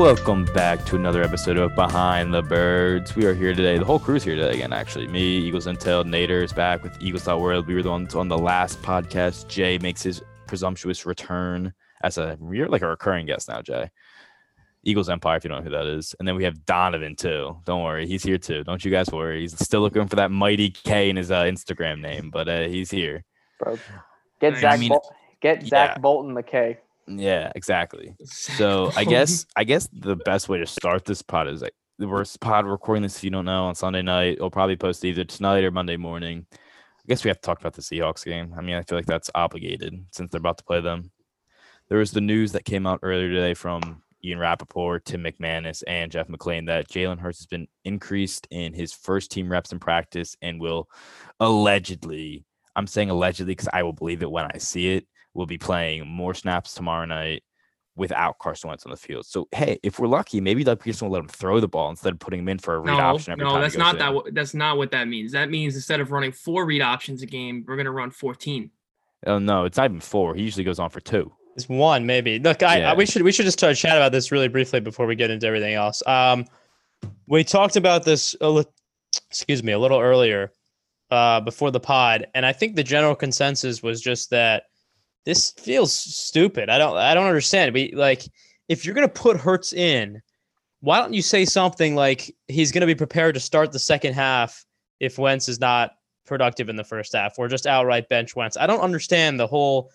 Welcome back to another episode of Behind the Birds. We are here today. The whole crew's here today again, actually. Me, Eagles Intel, Nader is back with Eagles World. We were the ones on the last podcast. Jay makes his presumptuous return as a you're like a recurring guest now, Jay. Eagles Empire, if you don't know who that is. And then we have Donovan too. Don't worry, he's here too. Don't you guys worry. He's still looking for that mighty K in his uh, Instagram name, but uh, he's here. Bro, get I Zach. mean, Bol- get Zach yeah. Bolton the K. Yeah, exactly. So I guess I guess the best way to start this pod is like the worst pod recording this if you don't know on Sunday night. It'll probably post either tonight or Monday morning. I guess we have to talk about the Seahawks game. I mean, I feel like that's obligated since they're about to play them. There was the news that came out earlier today from Ian Rapoport, Tim McManus, and Jeff McLane that Jalen Hurts has been increased in his first team reps in practice and will allegedly, I'm saying allegedly because I will believe it when I see it, will be playing more snaps tomorrow night without Carson Wentz on the field. So hey, if we're lucky, maybe Doug Pederson will let him throw the ball instead of putting him in for a read No, option every no, time. that's not in. that. w- That's not what that means. That means instead of running four read options a game, we're gonna run 14. Oh no, it's not even four. He usually goes on for two. It's one maybe. Look, I, Yeah. I we should we should just uh, chat about this really briefly before we get into everything else. Um, we talked about this a li- excuse me a little earlier uh, before the pod, and I think the general consensus was just that this feels stupid. I don't I don't understand. Like if you're gonna put Hurts in, why don't you say something like he's gonna be prepared to start the second half if Wentz is not productive in the first half, or just outright bench Wentz. I don't understand the whole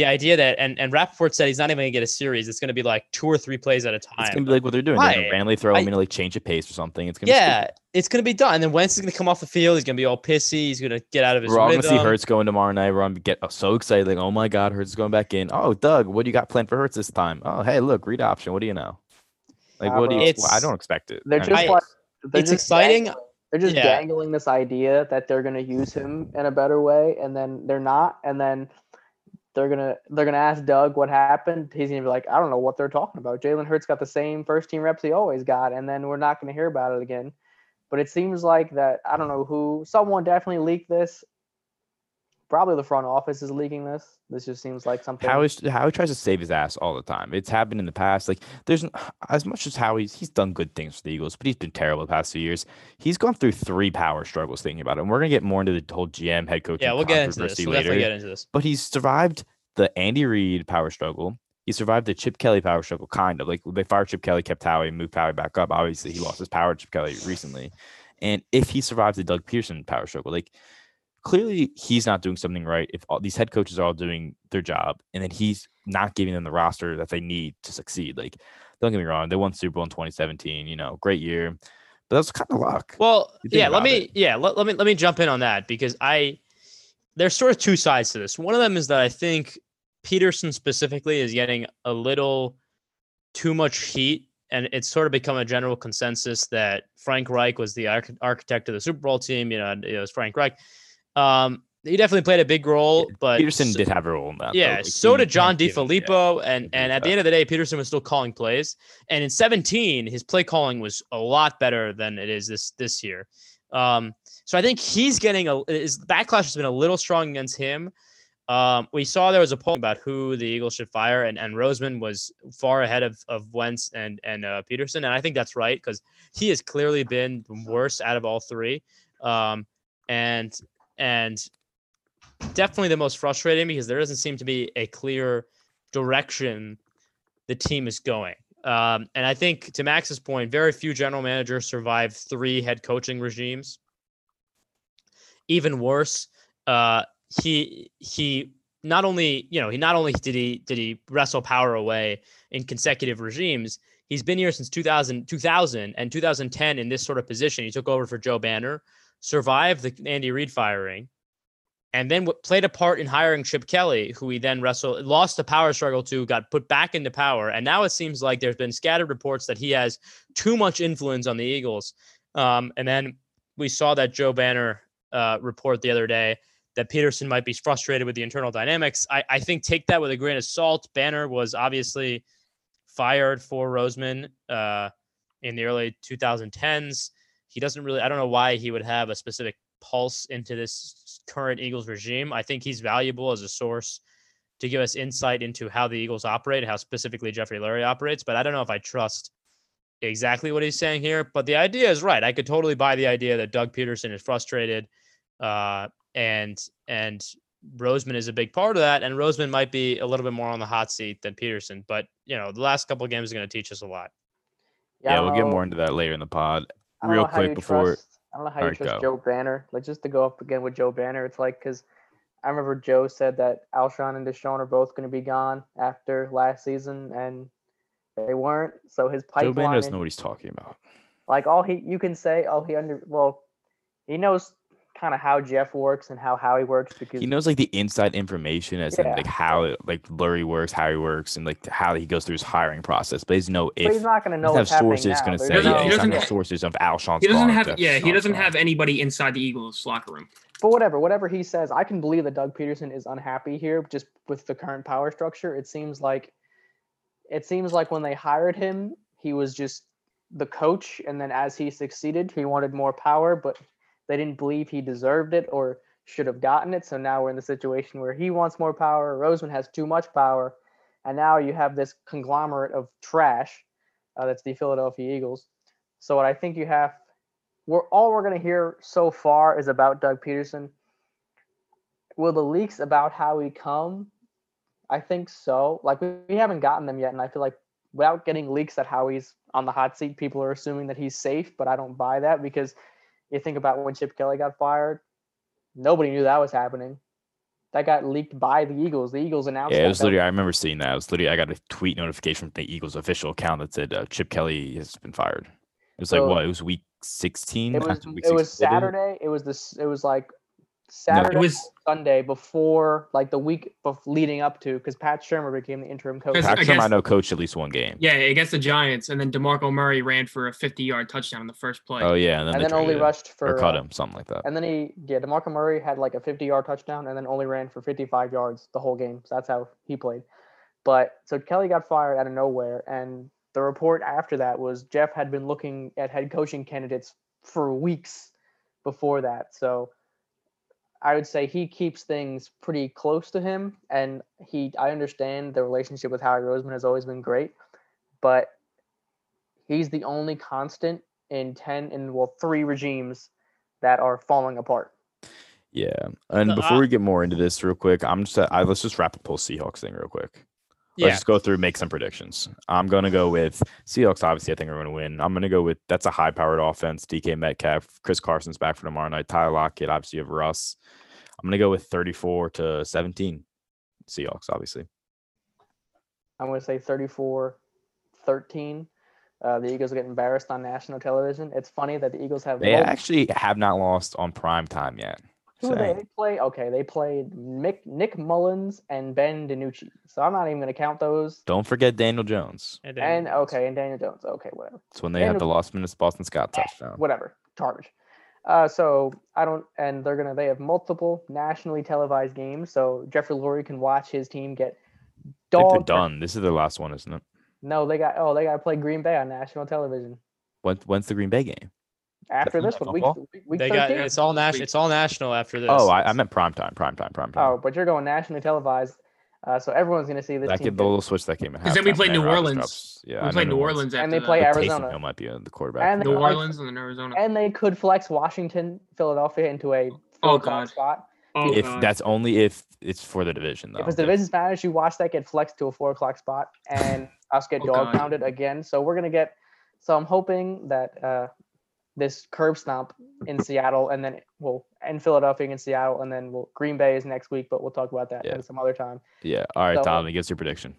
the idea that and and Rapoport said he's not even gonna get a series. It's gonna be like two or three plays at a time. It's gonna be like what they're doing. They're gonna randomly throw him I- in to like change a pace or something. It's gonna be Yeah, stupid. it's gonna be done. And then Wentz is gonna come off the field. He's gonna be all pissy. He's gonna get out of his We're all gonna see rhythm. Hurts going tomorrow night. We're gonna get uh, so excited, like, oh my god, Hurts is going back in. Oh, Doug, what do you got planned for Hurts this time? Oh, hey, look, read option. What do you know? Like, Nah, what do you? well, I don't expect it. They're just I- like they're it's just exciting. dangling- They're just Yeah. dangling this idea that they're gonna use him in a better way, and then they're not, and then they're gonna they're gonna ask Doug what happened. He's gonna be like, I don't know what they're talking about. Jalen Hurts got the same first team reps he always got, and then we're not gonna hear about it again. But it seems like that I don't know who someone definitely leaked this. Probably the front office is leaking this. This just seems like something. Howie, Howie tries to save his ass all the time. It's happened in the past. Like there's as much as Howie's he's he's done good things for the Eagles, but he's been terrible the past few years. He's gone through three power struggles thinking about it. And we're gonna get more into the whole GM head coach. Yeah, we'll get into this. We'll definitely get into this. But he's survived the Andy Reid power struggle. He survived the Chip Kelly power struggle, kind of like they fired Chip Kelly, kept Howie, moved Howie back up. Obviously, he lost his power to Chip Kelly recently. And if he survives the Doug Pederson power struggle, like clearly he's not doing something right. If all these head coaches are all doing their job, and then he's not giving them the roster that they need to succeed. Like, don't get me wrong, they won Super Bowl in 2017. You know, great year, but that's kind of luck. Well, yeah, let me it. yeah, let, let me let me jump in on that because I there's sort of two sides to this. One of them is that I think Pederson specifically is getting a little too much heat and it's sort of become a general consensus that Frank Reich was the arch- architect of the Super Bowl team, you know, it was Frank Reich. Um he definitely played a big role, but Pederson so- did have a role in that. yeah, Like, so did John can't yeah. And and at the end of the day, Pederson was still calling plays. And in 17, his play calling was a lot better than it is this this year. Um, so I think he's getting a his backlash has been a little strong against him. Um, we saw there was a poll about who the Eagles should fire, and, and Roseman was far ahead of, of Wentz and and uh, Pederson, and I think that's right because he has clearly been the worst out of all three, um, and and definitely the most frustrating because there doesn't seem to be a clear direction the team is going. Um, and I think to Max's point, very few general managers survive three head coaching regimes. Even worse, uh, he he not only you know he not only did he did he wrestle power away in consecutive regimes. He's been here since 2000, 2000 and 2010 in this sort of position. He took over for Joe Banner, survived the Andy Reid firing, and then played a part in hiring Chip Kelly, who he then wrestled, lost the power struggle to, got put back into power, and now it seems like there's been scattered reports that he has too much influence on the Eagles. Um, and then we saw that Joe Banner uh, report the other day that Pederson might be frustrated with the internal dynamics. I, I think take that with a grain of salt. Banner was obviously fired for Roseman uh, in the early 2010s. He doesn't really, I don't know why he would have a specific pulse into this current Eagles regime. I think he's valuable as a source to give us insight into how the Eagles operate, how specifically Jeffrey Lurie operates. But I don't know if I trust exactly what he's saying here, but the idea is right. I could totally buy the idea that Doug Pederson is frustrated, uh, and and Roseman is a big part of that, and Roseman might be a little bit more on the hot seat than Pederson. But you know, the last couple of games are going to teach us a lot. Yeah, I we'll get more into that later in the pod. I don't real know how quick you before- trust- I don't know how you Alright, trust go. Joe Banner. Like just to go up again with Joe Banner, it's like because I remember Joe said that Alshon and DeSean are both going to be gone after last season, and they weren't. So his Joe Banner pipeline, doesn't know what he's talking about. like all he you can say, oh he under well, he knows kind of how Jeff works and how Howie works because He knows like the inside information as in like how like Lurie works, how he works, and like how he goes through his hiring process. But he doesn't know but he's not going to he know doesn't have sources now. going to say. doesn't- Yeah, he he's not doesn't have sources of Alshon's He doesn't have yeah, he doesn't have anybody inside the Eagles locker room. But whatever, whatever he says, I can believe that Doug Pederson is unhappy here just with the current power structure. It seems like it seems like when they hired him, he was just the coach and then as he succeeded, he wanted more power, but they didn't believe he deserved it or should have gotten it. So now we're in the situation where he wants more power, Roseman has too much power, and now you have this conglomerate of trash uh, that's the Philadelphia Eagles. So what I think you have we're all we're going to hear so far is about Doug Pederson. Will the leaks about how he come? I think so. Like we, we haven't gotten them yet, and I feel like without getting leaks that Howie's on the hot seat, people are assuming that he's safe. But I don't buy that because you think about when Chip Kelly got fired, nobody knew that was happening. That got leaked by the Eagles. The Eagles announced. Yeah, it was That- literally. I remember seeing that. It was literally. I got a tweet notification from the Eagles official account that said uh, Chip Kelly has been fired. It was like what? It was week sixteen. It was it was 16 ended? Saturday. It was this. It was like Saturday. was- Sunday before, like the week bef- leading up to, because Pat Shurmur became the interim coach. Pat I Shurmur, I guess- know coached at least one game. Yeah, against the Giants, and then Demarco Murray ran for a 50-yard touchdown in the first play. Oh yeah, and then, and they then only rushed for or cut uh, him, something like that. And then he, yeah, Demarco Murray had like a 50 yard touchdown and then only ran for 55 yards the whole game. So that's how he played. But so Kelly got fired out of nowhere. And the report after that was Jeff had been looking at head coaching candidates for weeks before that. So I would say he keeps things pretty close to him. And he, I understand the relationship with Howie Roseman has always been great. But he's the only constant in 10 in well three regimes that are falling apart Yeah, and Uh, before I- we get more into this, real quick, I'm just I, let's just wrap up the whole Seahawks thing real quick. Let's Yeah, just go through, make some predictions. I'm gonna go with Seahawks. Obviously, I think are gonna win. I'm gonna go with that's a high-powered offense. DK Metcalf, Chris Carson's back for tomorrow night. Tyler Lockett, obviously, you have Russ. I'm gonna go with 34 to 17. Seahawks, obviously. i'm going to say 34 13 uh, the eagles get embarrassed on national television it's funny that the eagles have They both- actually have not lost on prime time yet. Who they, they play okay they played Mick, nick mullens and ben DiNucci. so i'm not even going to count those Don't forget Daniel Jones. and, then- and okay and daniel jones okay whatever It's when they had the Daniel- lost minutes Boston Scott touchdown. whatever garbage uh, so I don't, and they're gonna. They have multiple nationally televised games, so Jeffrey Lurie can watch his team get I think they're done. This is the last one, isn't it? No, they got. Oh, they got to play Green Bay on national television When, when's the Green Bay game? After Monday this one. Week, football? week, week they got 13. it's all national. It's all national after this. Oh, I, I meant prime time, prime time, prime time. Oh, but you're going nationally televised, uh, so everyone's gonna see this that team. could get- they'll switch that came game. Because then we halftime, play New Orleans. drops- Yeah, we know play New Orleans. Orleans after And they play But Taysom Arizona. Hill might be the quarterback. And New Orleans and then Arizona. and they could flex Washington, Philadelphia into a Oh, four o'clock God. spot. Oh, if God. that's only if it's for the division, though. If it's the division Spanish, you watch that get flexed to a four o'clock spot, and us get Oh, dog God. pounded again. So we're gonna get. So I'm hoping that uh, this curb stomp in Seattle, and then well, in Philadelphia against Seattle, and then we'll, Green Bay is next week, but we'll talk about that Yeah. at some other time. Yeah. All right, So- Dominic, give us your prediction.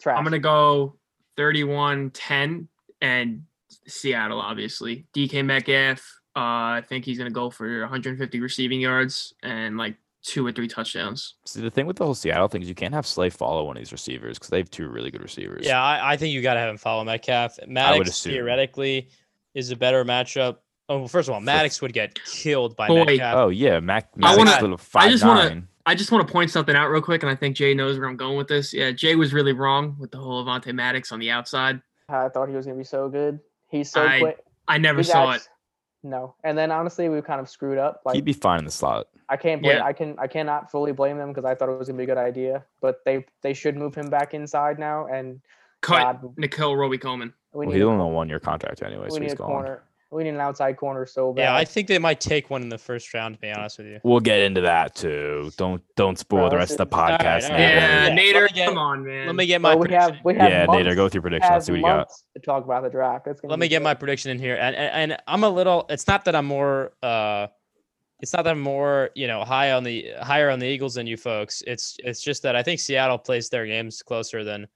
Trash. I'm gonna go 31-10 and Seattle, obviously. DK Metcalf. Uh, I think he's gonna go for 150 receiving yards and like two or three touchdowns. See, the thing with the whole Seattle thing is you can't have Slay follow one of these receivers because they have two really good receivers. Yeah, I, I think you got to have him follow Metcalf. Maddox assume. theoretically is a better matchup. Oh, well, first of all, Maddox would get killed by Boy. Metcalf. Oh yeah, Mac. I wanna- little I just wanna- I just want to point something out real quick, and I think Jay knows where I'm going with this. Yeah, Jay was really wrong with the whole Avonte Maddox on the outside. I thought he was gonna be so good. He's so I quick. I never His saw it. No, and then honestly, we kind of screwed up. Like He'd be fine in the slot. I can't blame. Yeah. I can. I cannot fully blame them because I thought it was gonna be a good idea. But they they should move him back inside now. And Cut God, Nickell Robey-Coleman. We Well, need he's a on a one year contract anyway, we so need he's a gone. corner. We need an outside corner so bad. Yeah, I think they might take one in the first round. To be honest with you. We'll get into that too. Don't don't spoil Bro, the this rest of the is- All right, podcast. Nader. Yeah, Yeah, Nader, get- come on, man. Let me get my But we have we have Yeah, months, Nader, go with your prediction. Let's see what you got. to talk about the draft. It's gonna Let me get good. my prediction in here, and, and and I'm a little. It's not that I'm more. uh It's not that I'm more, you know, high on the higher on the Eagles than you folks. It's it's just that I think Seattle plays their games closer than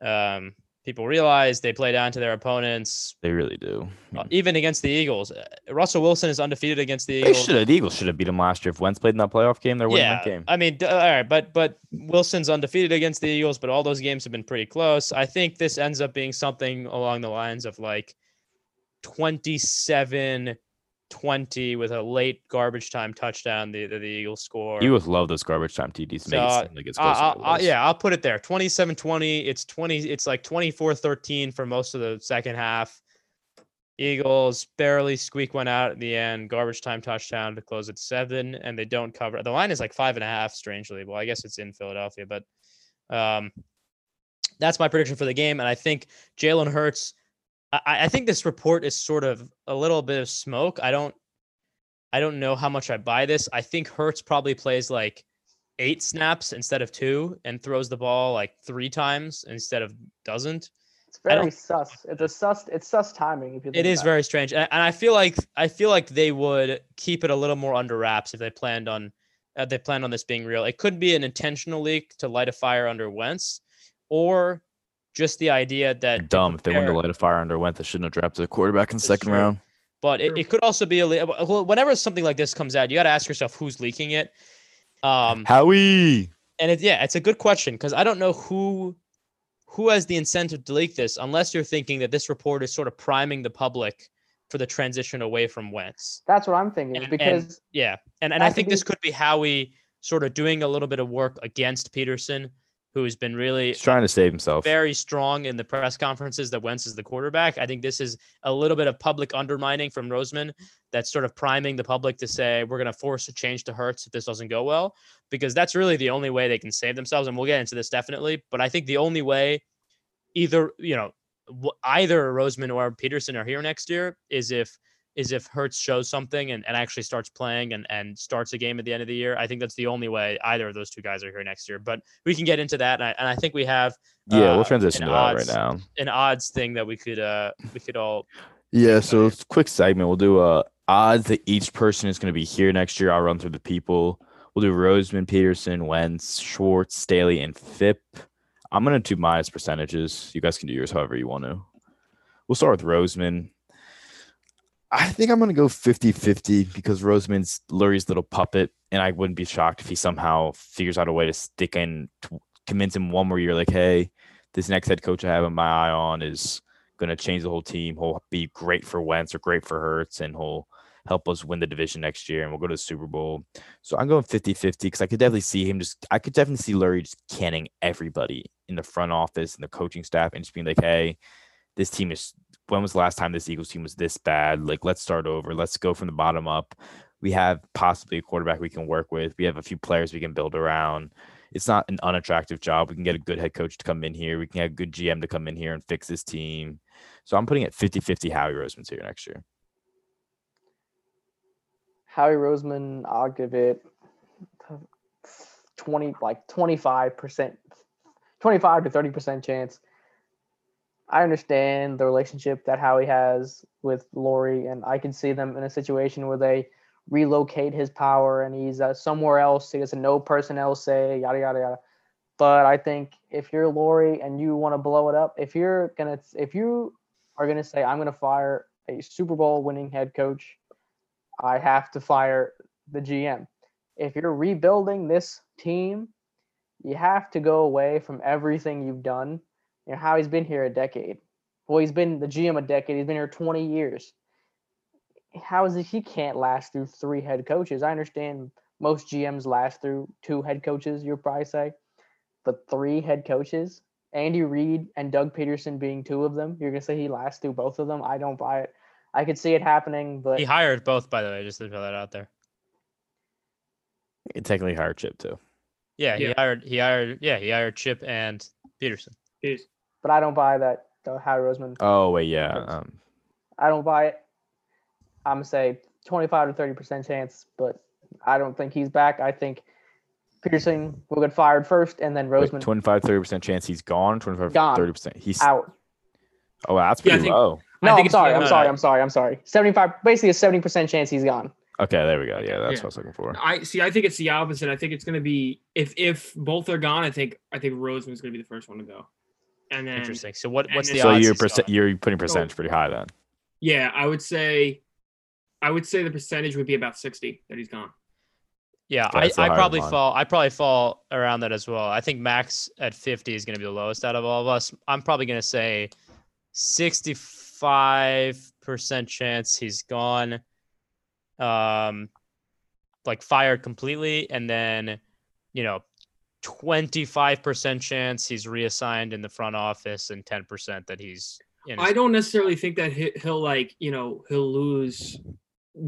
um people realize. They play down to their opponents, They really do. uh, even against the Eagles. Uh, Russell Wilson is undefeated against the They Eagles. should have. The Eagles should have beat them last year. If Wentz played in that playoff game, they're winning yeah, that game. I mean, all right, but but Wilson's undefeated against the Eagles, but all those games have been pretty close. I think this ends up being something along the lines of like 27 20 with a late garbage time touchdown the the, the Eagles score. Eagles love those garbage time TDs. So, like it's I- closer. I- I- yeah, I'll put it there. 27-20. It's 20 it's like 24-13 for most of the second half. Eagles barely squeak one out at the end. Garbage time touchdown to close at seven, and they don't cover. The line is like five and a half, strangely. Well, I guess it's in Philadelphia, but um, that's my prediction for the game. And I think Jalen Hurts. I, I think this report is sort of a little bit of smoke. I don't, I don't know how much I buy this. I think Hurts probably plays like eight snaps instead of two, and throws the ball like three times instead of doesn't. It's very sus. It's a sus. It's sus timing. If you It is very strange, and, and I feel like I feel like they would keep it a little more under wraps if they planned on uh, they planned on this being real. It could be an intentional leak to light a fire under Wentz, or just the idea that They're dumb. If they wanted to light a fire under Wentz, they shouldn't have drafted a quarterback in the second true. round. But it, it could also be a le- whenever something like this comes out, you got to ask yourself who's leaking it. Um, Howie. and it, yeah, it's a good question because I don't know who who has the incentive to leak this, unless you're thinking that this report is sort of priming the public for the transition away from Wentz. That's what I'm thinking. And- and- because Yeah, and and I That could think this could be Howie sort of doing a little bit of work against Pederson, who has been really He's trying to save himself. very strong in the press conferences that Wentz is the quarterback. I think this is a little bit of public undermining from Roseman that's sort of priming the public to say we're going to force a change to Hurts if this doesn't go well, because that's really the only way they can save themselves. And we'll get into this definitely, but I think the only way, either you know, either Roseman or Pederson are here next year is if is if Hurts shows something and, and actually starts playing and, and starts a game at the end of the year. I think that's the only way either of those two guys are here next year. But we can get into that. And I, and I think we have yeah, uh, we'll transition an to that right now. an odds thing that we could uh we could all Yeah, so it's a quick segment. We'll do uh odds that each person is going to be here next year. I'll run through the people. We'll do Roseman, Pederson, Wentz, Schwartz, Staley, and Phip. I'm gonna do minus percentages. You guys can do yours however you want to. We'll start with Roseman. I think I'm gonna go 50-50 because Roseman's Lurie's little puppet, and I wouldn't be shocked if he somehow figures out a way to stick in, to convince him one more year, like, hey, this next head coach I have in my eye on is going to change the whole team. He'll be great for Wentz or great for Hurts, and he'll help us win the division next year, and we'll go to the Super Bowl. So I'm going 50 50 because I could definitely see him just, I could definitely see Lurie just canning everybody in the front office and the coaching staff and just being like, hey, this team is, when was the last time this Eagles team was this bad? Like, let's start over. Let's go from the bottom up. We have possibly a quarterback we can work with. We have a few players we can build around it's not an unattractive job. We can get a good head coach to come in here. We can get a good GM to come in here and fix this team. So I'm putting it 50 50 Howie Roseman's here next year. Howie Roseman, I'll give it twenty, like twenty five percent, twenty five to thirty percent chance. I understand the relationship that Howie has with Lurie, and I can see them in a situation where they relocate his power and he's uh, somewhere else. He has no personnel say, yada yada yada. But I think if you're Lurie and you want to blow it up, if you're gonna, if you are gonna say, I'm gonna fire a Super Bowl winning head coach, I have to fire the GM. If you're rebuilding this team, you have to go away from everything you've done. You know how he's been here a decade. Well, he's been the GM a decade. He's been here 20 years. How is it he can't last through three head coaches? I understand most GMs last through two head coaches, you'll probably say, but three head coaches, Andy Reid and Doug Pederson being two of them, you're gonna say he lasts through both of them? I don't buy it. I could see it happening, but he hired both by the way, just to throw that out there. It technically hired Chip too. Yeah, he Yeah. hired he hired yeah, he hired Chip and Pederson. Jeez. But I don't buy that The Howie Roseman. Oh wait, yeah. Um, I don't buy it. I'm gonna say 25 to 30 percent chance, but I don't think he's back. I think Pederson will get fired first, and then like Roseman 25, 30 percent chance he's gone. 25, Gone. 30 percent. He's out. oh, wow, that's Yeah, pretty think- low. No, I'm sorry. I'm sorry. I'm sorry. I'm sorry. 75, basically a 70 percent chance he's gone. Okay, there we go. Yeah, that's Yeah. what I was looking for. I see. I think it's the opposite. I think it's going to be if if both are gone. I think I think Roseman's going to be the first one to go. And then Interesting. So what what's the So odds you're he's percent, gone? you're putting percentage pretty high then. yeah, I would say, I would say the percentage would be about sixty that he's gone. Yeah, Okay, I, I probably fall. I probably fall around that as well. I think Max at 50 is going to be the lowest out of all of us. I'm probably going to say 65% chance he's gone, um, like fired completely, and then, you know, 25% chance he's reassigned in the front office, and 10% that he's. In his- I don't necessarily think that he- he'll like you know he'll lose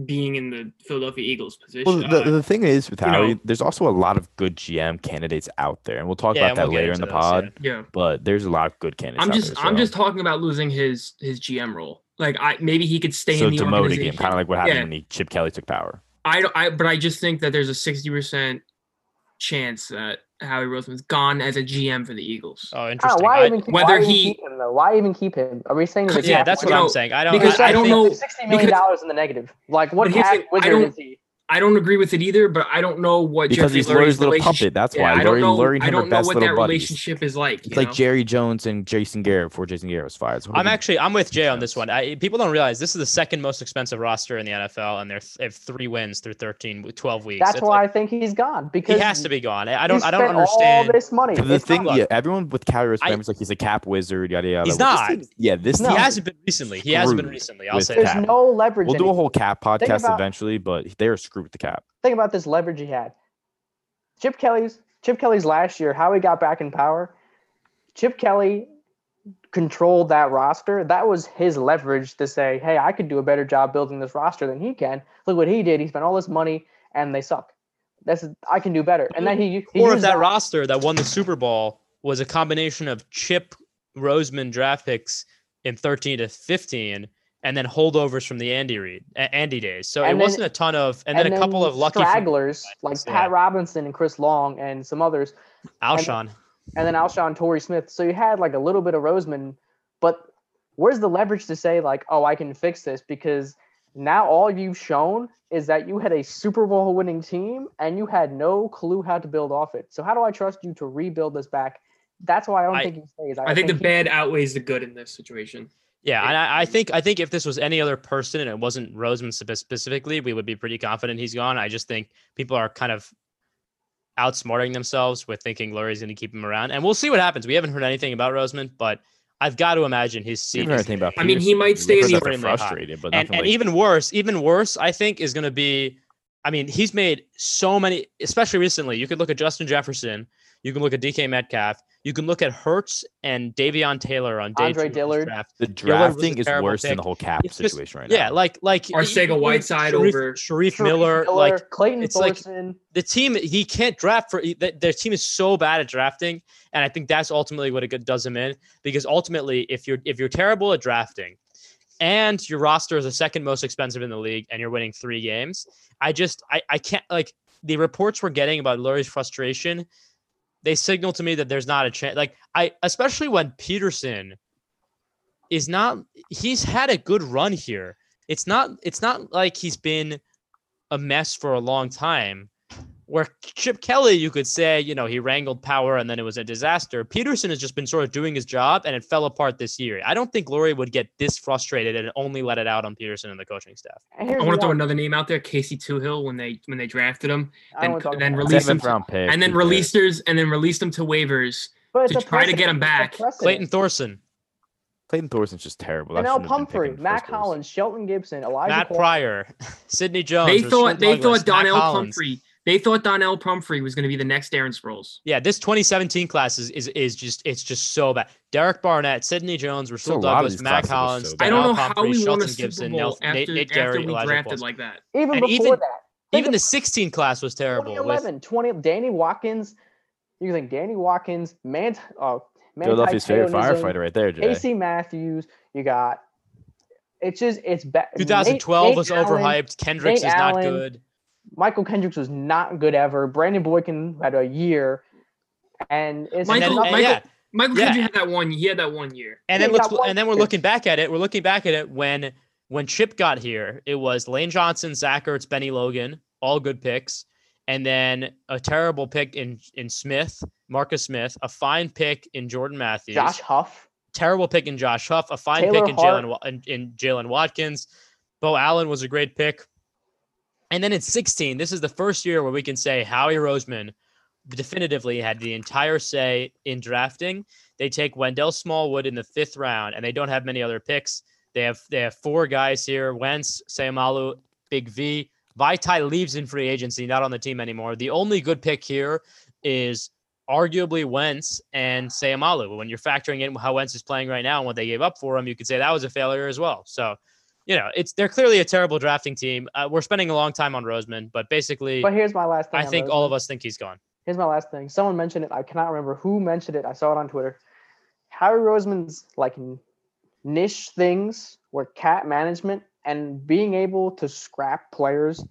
being in the Philadelphia Eagles position. Well, the, the thing is with you know- Howie, there's also a lot of good GM candidates out there, and we'll talk Yeah, about that we'll later in the those, pod. yeah, But there's a lot of good candidates. I'm out just there, I'm so- just talking about losing his his GM role. Like I maybe he could stay so in the demoting organization. him, kind of like what happened Yeah. when he, Chip Kelly took power. I, don't- I but I just think that there's a sixty percent chance that Howie Roseman's gone as a GM for the Eagles. Oh, ah, interesting. know, why I- even keep, whether why even keep him though? Why even keep him? Are we saying he's a yeah, that's what I'm saying. I don't. because I, I don't know- Sixty million dollars in the negative. Like what But here's cap the- I wizard don't- is he? I don't agree with it either, but I don't know what Because Jeffrey he's Lurie's Lurie's little puppet. That's Yeah, why. I don't Lurie, know. Lurie I don't know what little that buddies. relationship is like. It's you like know? Jerry Jones and Jason Garrett before Jason Garrett was fired. So I'm actually I'm with Jay on this one. I, people don't realize this is the second most expensive roster in the NFL, and they're they have three wins through 13, 12 weeks. That's It's why like, I think he's gone because he has to be gone. I I don't I don't understand. all this money. The It's thing, yeah, everyone with Cali I- remembers like he's a cap wizard, yada yada. He's Well, this not. team- yeah, this No. He hasn't been recently. He hasn't been recently. I'll say there's no leverage. We'll do a whole cap podcast eventually, but they're screwed with the cap. Think about this leverage he had. Chip Kelly's Chip Kelly's last year, how he got back in power. Chip Kelly controlled that roster. That was his leverage to say, "Hey, I could do a better job building this roster than he can." Look what he did. He spent all this money and they suck. That's I can do better. And then he, he Or if used that roster that won the Super Bowl was a combination of Chip Roseman draft picks in 13 to 15, and then holdovers from the Andy Reid Andy days. So it then- wasn't a ton of, and, then a couple of lucky stragglers like Yeah. Pat Robinson and Chris Long and some others. Alshon. and then Alshon Torrey Smith. So you had like a little bit of Roseman, but where's the leverage to say like, oh, I can fix this? Because now all you've shown is that you had a Super Bowl winning team and you had no clue how to build off it. So how do I trust you to rebuild this back? That's why I don't I- think he stays. I think the he- bad outweighs the good in this situation. Yeah, and I, I think I think if this was any other person and it wasn't Roseman specifically, we would be pretty confident he's gone. I just think people are kind of outsmarting themselves with thinking Lurie's going to keep him around, and we'll see what happens. We haven't heard anything about Roseman, but I've got to imagine his We seat. haven't heard is anything about I mean, he might stay in heard the that they're extremely high. frustrated, but and, and like- even worse, even worse, I think is going to be. I mean, he's made so many, especially recently. You could look at Justin Jefferson. You can look at DK Metcalf. You can look at Hurts and Davion Taylor on day Andre two of this Dillard. draft. the Dillard was a drafting is terrible worse than the whole cap It's just- situation right now. Yeah, like like Arcega even Whiteside Sharif, over- Sharif Shareef Miller. Like Clayton it's like- Thorson. the team, he can't draft for he- th- their team is so bad at drafting, and I think that's ultimately what it does him in. Because ultimately, if you're if you're terrible at drafting, and your roster is the second most expensive in the league, and you're winning three games, I just I I can't like the reports we're getting about Lurie's frustration. They signal to me that there's not a chance. Like I, especially when Peterson is not. He's had a good run here. It's not. It's not like he's been a mess for a long time. Where Chip Kelly, you could say, you know, he wrangled power and then it was a disaster. Pederson has just been sort of doing his job and it fell apart this year. I don't think Lurie would get this frustrated and only let it out on Pederson and the coaching staff. And I want to throw another name out there, Casey Toohill, when they when they drafted him, I don't then wanna then about that. release him Seventh round pick. and then who released hers and then released them to waivers. But to a try to get him precedent. It's a back. Clayton Thorson, Clayton Thorson's just terrible. That Janelle shouldn't have Pumphrey, taken in the Matt first. Collins, Shelton Gibson, Elijah Matt Cole- Pryor, Sidney Jones. they Rashawn thought they thought Donnell Collins. Pumphrey. They thought Donnell Pumphrey was going to be the next Darren Sproles. Yeah, this 2017 class is, is is just it's just so bad. Derek Barnett, Sidney Jones, a Russell lot of Douglas, these Matt Collins, so I don't know Donnell how Pumphrey, we won Shelton a Super Gibson, Bowl Nel- after, Nate, Nate after Garrett, we Elijah drafted Paulson. like that. Even And before even- that, Even the 16 class was terrible. with- 20, Danny Watkins. You think Danny Watkins, man? Oh, uh, Manti Philadelphia's favorite firefighter right there, Jay. AC Matthews. You got. It's just it's bad. 2012 was overhyped. Kendricks Nate is not Allen. good. Mychal Kendricks was not good ever. Brandon Boykin had a year, and it's Michael- and then, nothing- and yeah, Michael Yeah. Kendrick had that one. He had that one year. and then he let's got one and then we're year. looking back at it. We're looking back at it when when Chip got here. It was Lane Johnson, Zach Ertz, Bennie Logan, all good picks, and then a terrible pick in in Smith, Marcus Smith, a fine pick in Jordan Matthews, Josh Huff. terrible pick in Josh Huff, a fine Taylor pick in Hart. Jalen in, in Jaylen Watkins. Beau Allen was a great pick. And then in 16, this is the first year where we can say Howie Roseman definitively had the entire say in drafting. They take Wendell Smallwood in the fifth round, and they don't have many other picks. They have they have four guys here: Wentz, Seumalo, Big V. Vaitai leaves in free agency, not on the team anymore. The only good pick here is arguably Wentz and Seumalo. When you're factoring in how Wentz is playing right now and what they gave up for him, you could say that was a failure as well. So, you know, it's they're clearly a terrible drafting team. Uh, we're spending a long time on Roseman, but basically, But here's my last thing. I think Roseman. all of us think he's gone. Here's my last thing. Someone mentioned it. I cannot remember who mentioned it. I saw it on Twitter. Harry Roseman's like niche things were cap management and being able to scrap players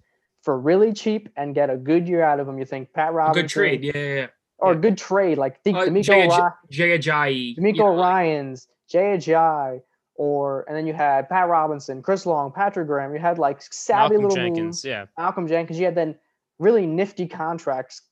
for really cheap and get a good year out of them. You think Pat A Robinson good trade. Yeah, yeah, yeah. or yeah. a good trade like think Uh, DeMeco, Jay, Ry- Jay Ajayi. DeMeco you know, Ryans, Jay Ajayi, or and then you had Pat Robinson, Chris Long, Patrick Graham. You had like savvy Malcolm little Jenkins, moves. yeah. Malcolm Jenkins. You had then really nifty contracts,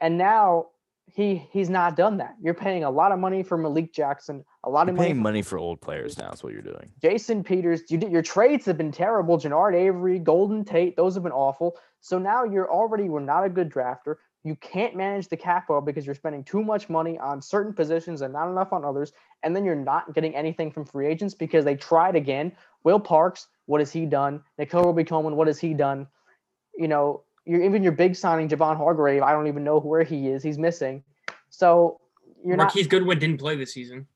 and now he he's not done that. You're paying a lot of money for Malik Jackson, a lot You're of money paying for money for old players now. Is what you're doing. Jason Peters. You did your trades have been terrible. Genard Avery, Golden Tate, those have been awful. So now you're already we're not a good drafter. You can't manage the cap well because you're spending too much money on certain positions and not enough on others. And then you're not getting anything from free agents because they tried again. Will Parks, what has he done? Nickell Robey-Coleman, what has he done? You know, you're even your big signing, Javon Hargrave. I don't even know where he is. He's missing. So you're not Marquise Goodwin didn't play this season.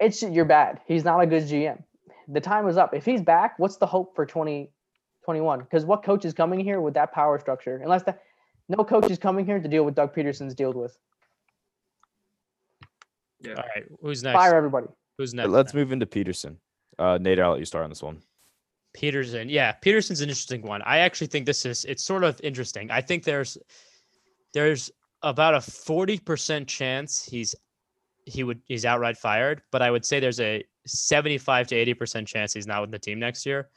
it's you're bad. He's not a good GM. The time is up. If he's back, what's the hope for 2021? Because what coach is coming here with that power structure? Unless that no coach is coming here to deal with Doug Pederson's dealt with. Yeah. All right, who's next? Fire everybody. Who's next? let's move into Pederson. Uh, Nate, I'll let you start on this one. Pederson. Yeah, Pederson's an interesting one. I actually think this is it's sort of interesting. I think there's there's about a 40% chance he's he would he's outright fired, but I would say there's a 75 to 80% chance he's not with the team next year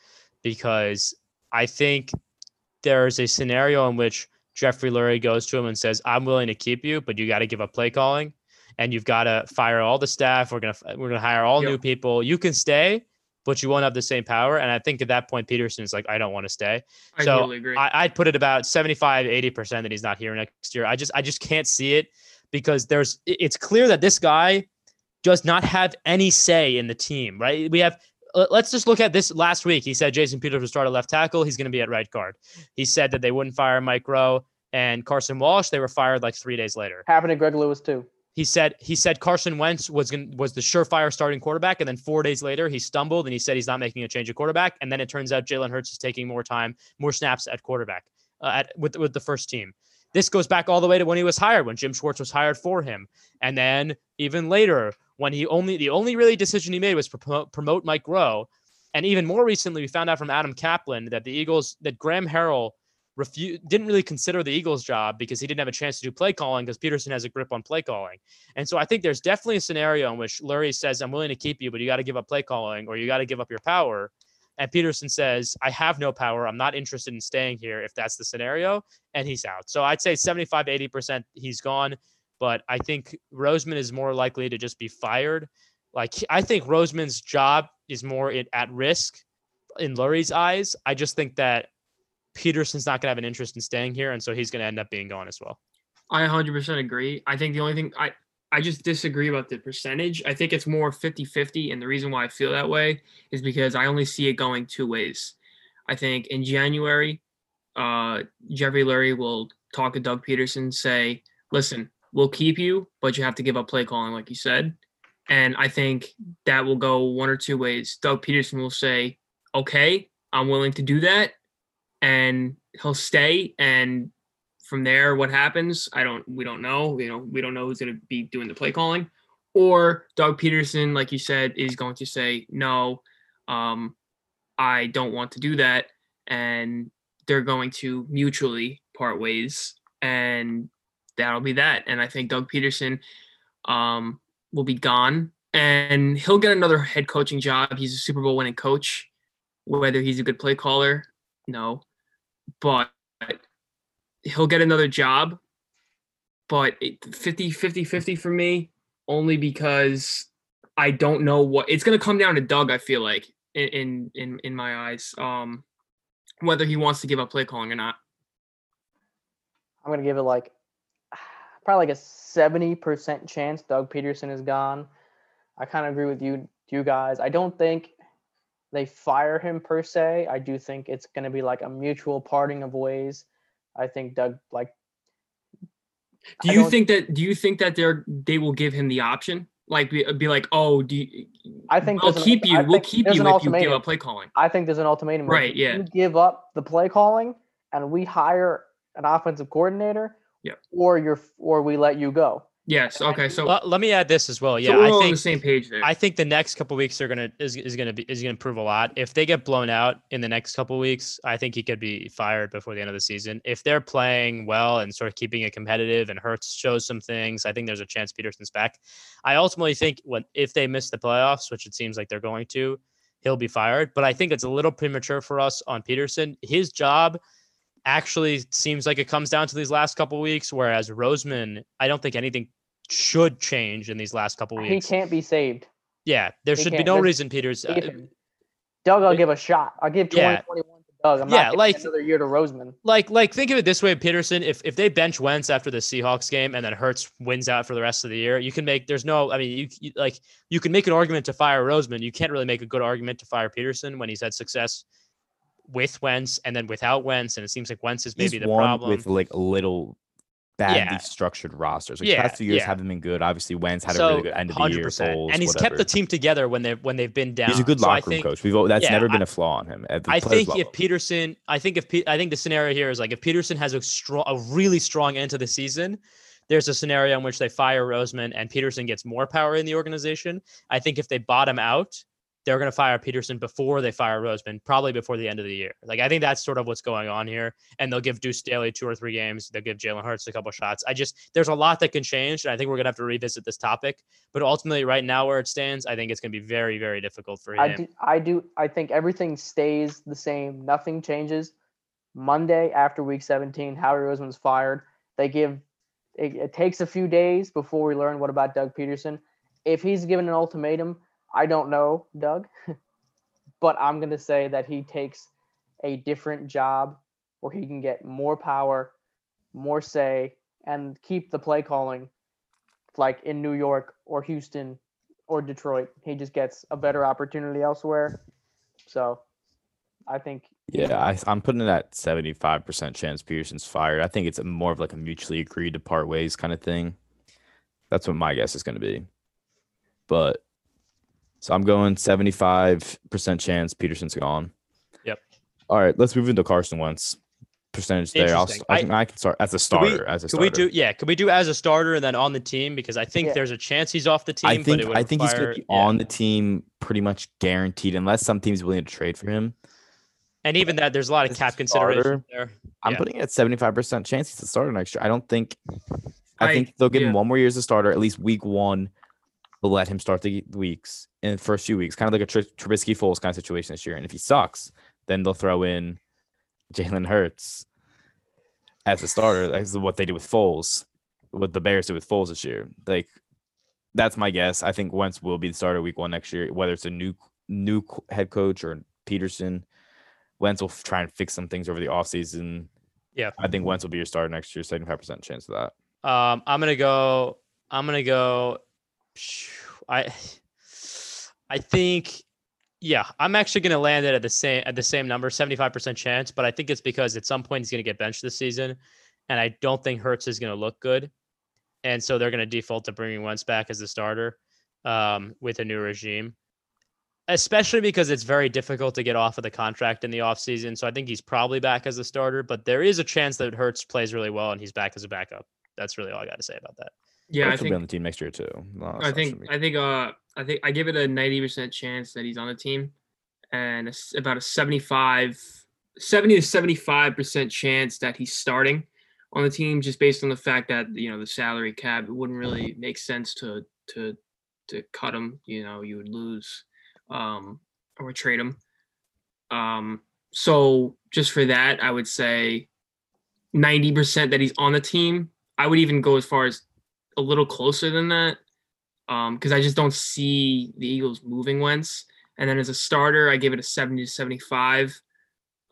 because I think there's a scenario in which Jeffrey Lurie goes to him and says, "I'm willing to keep you, but you got to give up play calling and you've got to fire all the staff. We're going to we're to hire all Yep. new people. You can stay, but you won't have the same power." And I think at that point Pederson is like, "I don't want to stay." I So, totally agree. I, I'd put it about 75, 80% that he's not here next year. I just I just can't see it because there's it's clear that this guy does not have any say in the team, right? We have let's just look at this last week. He said Jason Peters would start at left tackle. He's going to be at right guard. He said that they wouldn't fire Mike Groh and Carson Walch. They were fired like three days later. Happened to Greg Lewis too. He said he said Carson Wentz was going was the surefire starting quarterback, and then four days later he stumbled and he said he's not making a change at quarterback, and then it turns out Jalen Hurts is taking more time, more snaps at quarterback uh, at with with the first team. This goes back all the way to when he was hired, when Jim Schwartz was hired for him, and then even later when he only the only really decision he made was promote, promote Mike Groh, and even more recently we found out from Adam Caplan that the Eagles that Graham Harrell refu- didn't really consider the Eagles job because he didn't have a chance to do play calling because Pederson has a grip on play calling. And so I think there's definitely a scenario in which Lurie says, I'm willing to keep you, but you got to give up play calling or you got to give up your power. And Pederson says, I have no power. I'm not interested in staying here if that's the scenario. And he's out. So I'd say 75, 80% he's gone. But I think Roseman is more likely to just be fired. Like, I think Roseman's job is more at, risk in Lurie's eyes. I just think that Pederson's not going to have an interest in staying here. And so he's going to end up being gone as well. I 100% agree. I think the only thing I I just disagree about the percentage. I think it's more 50-50 and the reason why I feel that way is because I only see it going two ways. I think in January uh Jeffrey Lurie will talk to Doug Pederson say, "Listen, we'll keep you, but you have to give up play calling like you said." And I think that will go one or two ways. Doug Pederson will say, "Okay, I'm willing to do that." And he'll stay and from there, what happens? I don't. We don't know. You know, we don't know who's going to be doing the play calling. Or Doug Pederson, like you said, is going to say no. Um, I don't want to do that, and they're going to mutually part ways, and that'll be that. And I think Doug Pederson um, will be gone, and he'll get another head coaching job. He's a Super Bowl winning coach. Whether he's a good play caller, no, but he'll get another job. But 50 50 50 for me, only because I don't know what it's going to come down to Doug. I feel like in in in my eyes, um, whether he wants to give up play calling or not. I'm gonna give it like probably like a seventy percent chance Doug Pederson is gone. I kind of agree with you, you guys. I don't think they fire him per se. I do think it's gonna be like a mutual parting of ways. I think Doug like. Do you think that? Do you think that they're they will give him the option? Like be, be like, oh, do you, I think we'll there's an- keep you. I We'll keep you if you give up play calling. I think there's an ultimatum. Right, if yeah. You give up the play calling, and we hire an offensive coordinator. Yeah. Or you're, or we let you go. Yes. Okay. So, Uh, let me add this as well. so Yeah, we're I all on think the same page there. I think the next couple weeks are gonna is, is gonna be is gonna prove a lot. If they get blown out in the next couple weeks, I think he could be fired before the end of the season. If they're playing well and sort of keeping it competitive and Hurts shows some things, I think there's a chance Pederson's back. I ultimately think when if they miss the playoffs, which it seems like they're going to, he'll be fired. But I think it's a little premature for us on Pederson. His job actually seems like it comes down to these last couple weeks, whereas Roseman, I don't think anything should change in these last couple weeks. He can't be saved. Yeah, there He should be no There's- reason Peters. uh. Doug, I'll it- give a shot. I'll give Yeah. 2021 to Doug. I'm Yeah, like- another year to Roseman. like, like think of it this way, Pederson. If if they bench Wentz after the Seahawks game and then Hurts wins out for the rest of the year, you can make. There's no. I mean, you, you like you can make an argument to fire Roseman. You can't really make a good argument to fire Pederson when he's had success with Wentz and then without Wentz, and it seems like Wentz is maybe He's the problem. with like little badly Yeah. structured rosters. Like Yeah, past few years yeah. haven't been good. Obviously, Wentz had a really good end of the year. 100%. Foles, and he's kept the team together when they when they've been down. He's a good So locker room think- coach. We've that's yeah, never been I- a flaw on him. The I think love if. Pederson, I think if Pe- I think the scenario here is like if Pederson has a strong, a really strong end to the season, there's a scenario in which they fire Roseman and Pederson gets more power in the organization. I think if they bottom out, they're going to fire Pederson before they fire Roseman, probably before the end of the year. Like I think that's sort of what's going on here, and they'll give Duce Staley two or three games. They'll give Jalen Hurts a couple shots. I just there's a lot that can change, and I think we're gonna have to revisit this topic. But ultimately, right now where it stands, I think it's gonna be very, very difficult for him. I do, I do. I think everything stays the same. Nothing changes. Monday after Week 17, Howie Roseman's fired. They give. It, it takes a few days before we learn what about Doug Pederson. If he's given an ultimatum, I don't know, Doug, but I'm gonna say that he takes a different job where he can get more power, more say, and keep the play calling, like in New York or Houston or Detroit. He just gets a better opportunity elsewhere. So I think Yeah, I, I'm putting it at 75% chance Pederson's fired. I think it's more of like a mutually agreed to part ways kind of thing. That's what my guess is going to be. But so I'm going 75% chance Pederson's gone. Yep. All right, let's move into Carson Wentz percentage there. I'll, I, I- can, I can start as a Could we- starter. as a Could starter. we do yeah? can we do as a starter and then on the team because I think Yeah. there's a chance he's off the team. I but think it would I think he's going to be yeah. on the team pretty much guaranteed unless some team's willing to trade for him. And even that, there's a lot of As a cap consideration starter, there. I'm Yeah. putting it at 75% chance he's a starter next year. I don't think I, I- think they'll give him one more year as a starter, at least week one. Let him start the weeks in the first few weeks, kind of like a Tr- Trubisky Foles kind of situation this year. And if he sucks, then they'll throw in Jalen Hurts as a starter. That's what they did with Foles, what the Bears did with Foles this year. Like that's my guess. I think Wentz will be the starter week one next year, whether it's a new new head coach or Pederson. Wentz will try and fix some things over the offseason. Yeah. I think Wentz will be your starter next year. Seventy-five percent chance of that. Um, I'm gonna go. I'm gonna go. I. I think. Yeah, I'm actually gonna land it at the same at the same number, 75% chance. But I think it's because at some point he's gonna get benched this season, and I don't think Hurts is gonna look good, and so they're gonna default to bringing Wentz back as the starter, um, with a new regime. especially because it's very difficult to get off of the contract in the offseason. So I think he's probably back as a starter, but there is a chance that Hurts plays really well and he's back as a backup. That's really all I got to say about that. Yeah, I will be on the team next year too. No, I think. I think uh I think I give it a ninety percent chance that he's on the team, and it's about a 75, 70 to seventy five percent chance that he's starting on the team, just based on the fact that you know the salary cap it wouldn't really make sense to to to cut him. You know, you would lose, um, or trade him. Um, so just for that, I would say ninety percent that he's on the team. I would even go as far as a little closer than that because I just don't see the Eagles moving Wentz. And then as a starter, I give it a 70 to 75.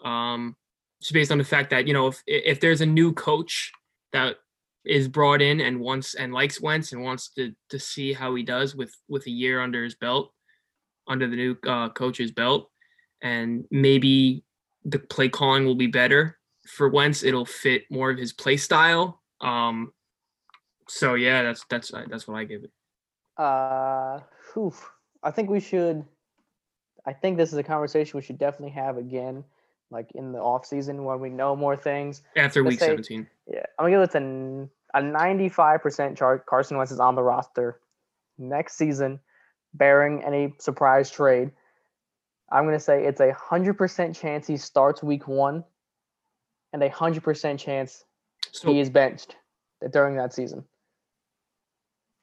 Um, just based on the fact that, you know, if if there's a new coach that is brought in and wants and likes Wentz and wants to to see how he does with with a year under his belt, under the new uh, coach's belt, and maybe the play calling will be better for Wentz. It'll fit more of his play style. Um, so yeah, that's that's that's what I give it. Uh, whew. I think we should. I think this is a conversation we should definitely have again, like in the off season when we know more things. After Let's week say- 17. Yeah, I'm gonna give it a 95% chart. Carson Wentz is on the roster next season, bearing any surprise trade. I'm gonna say it's a hundred percent chance he starts week one, and a hundred percent chance So he is benched during that season.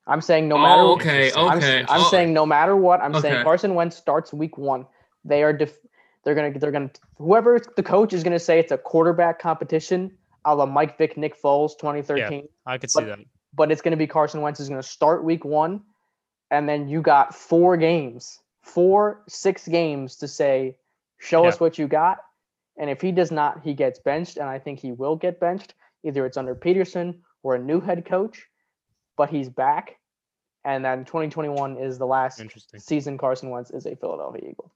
I'm saying no oh, matter. oh, okay, I'm, okay. I'm Oh, saying no matter what. I'm saying Carson Wentz starts week one. They are def- they're gonna they're gonna whoever the coach is gonna say it's a quarterback competition, a la Mike Vick, Nick Foles, 2013. Yeah, I could see But- that. But it's gonna be Carson Wentz is gonna start week one, and then you got four games, four six games to say, show Yeah. us what you got. And if he does not, he gets benched, and I think he will get benched. Either it's under Pederson or a new head coach, but he's back. And then 2021 is the last season Carson Wentz is a Philadelphia Eagle.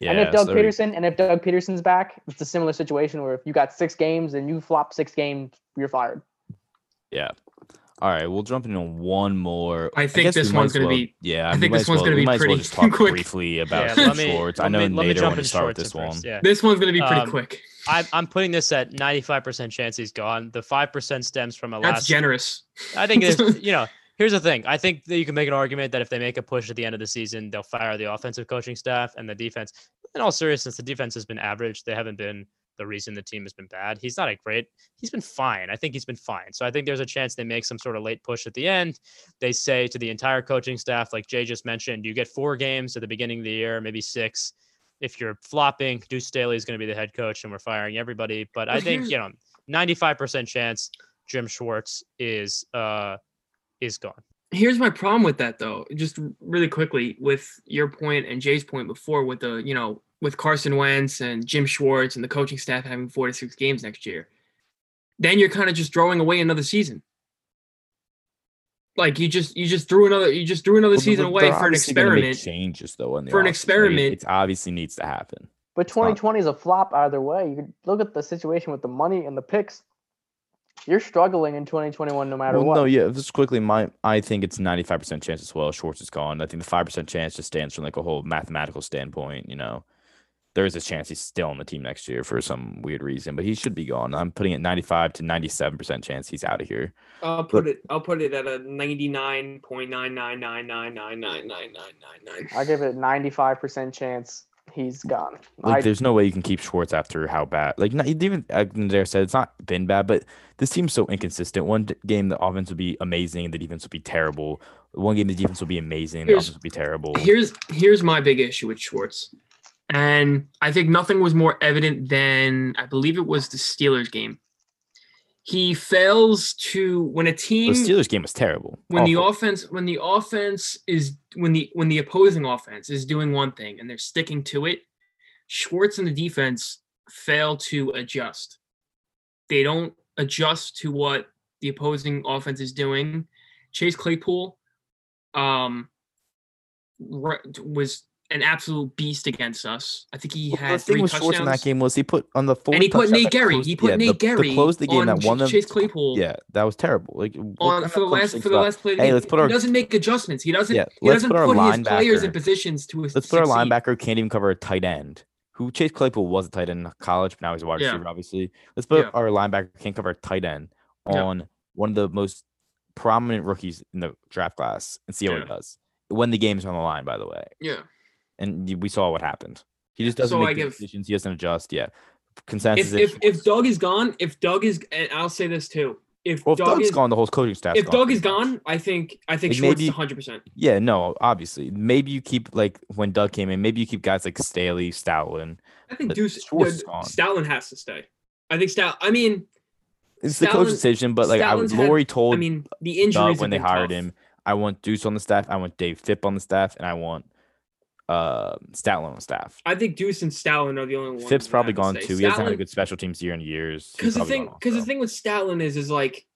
Yeah, and if Doug we- Pederson and if Doug Pederson's back, it's a similar situation where if you got six games and you flop six games, you're fired. Yeah. All right, we'll jump into one more. I think guess we this one's gonna well- be- Yeah, I we think this one's well- gonna be might as well pretty just talk quick. briefly about Yeah, Jim let me, Schwartz. I let know me, let me Nader jump wanted to start with this one. first. Yeah. This one's gonna be pretty Um, quick. I, I'm putting this at 95% chance he's gone. The 5% stems from a That's last. generous. I think it's, you know, here's the thing. I think that you can make an argument that if they make a push at the end of the season, they'll fire the offensive coaching staff and the defense. In all seriousness, the defense has been average. They haven't been the reason the team has been bad. He's not a great. He's been fine. I think he's been fine. So I think there's a chance they make some sort of late push at the end. They say to the entire coaching staff, like Jay just mentioned, you get four games at the beginning of the year, maybe six. If you're flopping, Duce Staley is going to be the head coach, and we're firing everybody. But I think you know, 95% chance Jim Schwartz is uh is gone. Here's my problem with that though. Just really quickly with your point and Jay's point before with the, you know, with Carson Wentz and Jim Schwartz and the coaching staff having four to six games next year. Then you're kind of just throwing away another season. Like you just you just threw another you just threw another Well, season away for an obviously make experiment. Changes though in the For an offseason. Like, it- experiment. it obviously needs to happen. But not- 2020 is a flop either way. You could look at the situation with the money and the picks. You're struggling in 2021 no matter Well, what. no, yeah. Just quickly, my I think it's ninety five percent chance as well. Schwartz is gone. I think the five percent chance just stands from like a whole mathematical standpoint. You know, there is a chance he's still on the team next year for some weird reason, but he should be gone. I'm putting it ninety five to ninety seven percent chance he's out of here. I'll put it I'll put it at a 99.999999999. I give it 95% chance he's gone. Like, I, there's no way you can keep Schwartz after how bad. Like, not even uh, Dare said, it's not been bad, but this team's so inconsistent. One game the offense would be amazing, the defense would be terrible. One game the defense will be amazing, the offense would be terrible. Here's here's my big issue with Schwartz. And I think nothing was more evident than I believe it was the Steelers game. He fails to when a team The Steelers game was terrible. when the offense when the offense is when the when the opposing offense is doing one thing and they're sticking to it, Schwartz and the defense fail to adjust. They don't adjust to what the opposing offense is doing. Chase Claypool um was an absolute beast against us. I think he Well, had the thing three with Schwartz in that game was he put on the fourth And he put Nate Gerry. closed- He put yeah, Nate the, Gerry to close the game that won them. Chase Claypool. Yeah, that was terrible. Like On for the last for the last play. Hey, let's put our he doesn't make adjustments. He doesn't. Yeah, he doesn't put our his players in positions to Let's put our linebacker can't even cover a tight end. Who Chase Claypool was a tight end in college, but now he's a wide Yeah. receiver, obviously. Let's put Yeah. our linebacker can't cover a tight end Yeah. on one of the most prominent rookies in the draft class and see how Yeah. he does. When the game's on the line, by the way. Yeah. And we saw what happened. He just doesn't So make I the give- decisions. He doesn't adjust. Yeah. Consensus If if if Doug is gone, if Doug is, and I'll say this too. If well, if Doug Doug's is gone, the whole coaching staff. if Doug is gone, I think I think Like, Schwartz maybe- is 100. percent Yeah, no, obviously. Maybe you keep like when Doug came in, maybe you keep guys like Staley, Stoutland. I think Duce Schwartz yeah, gone. Stoutland has to stay. I think Stout. I mean, It's the coach's decision, but like I Stoutland's had- Lurie told I mean the Doug injuries when they hired tough. him, I want Duce on the staff, I want Dave Fipp on the staff, and I want uh Stoutland on staff. I think Duce and Stoutland are the only ones. That probably to gone stay. too. He hasn't had a good special teams year in years. Because the thing, because the thing with Stoutland is, is like,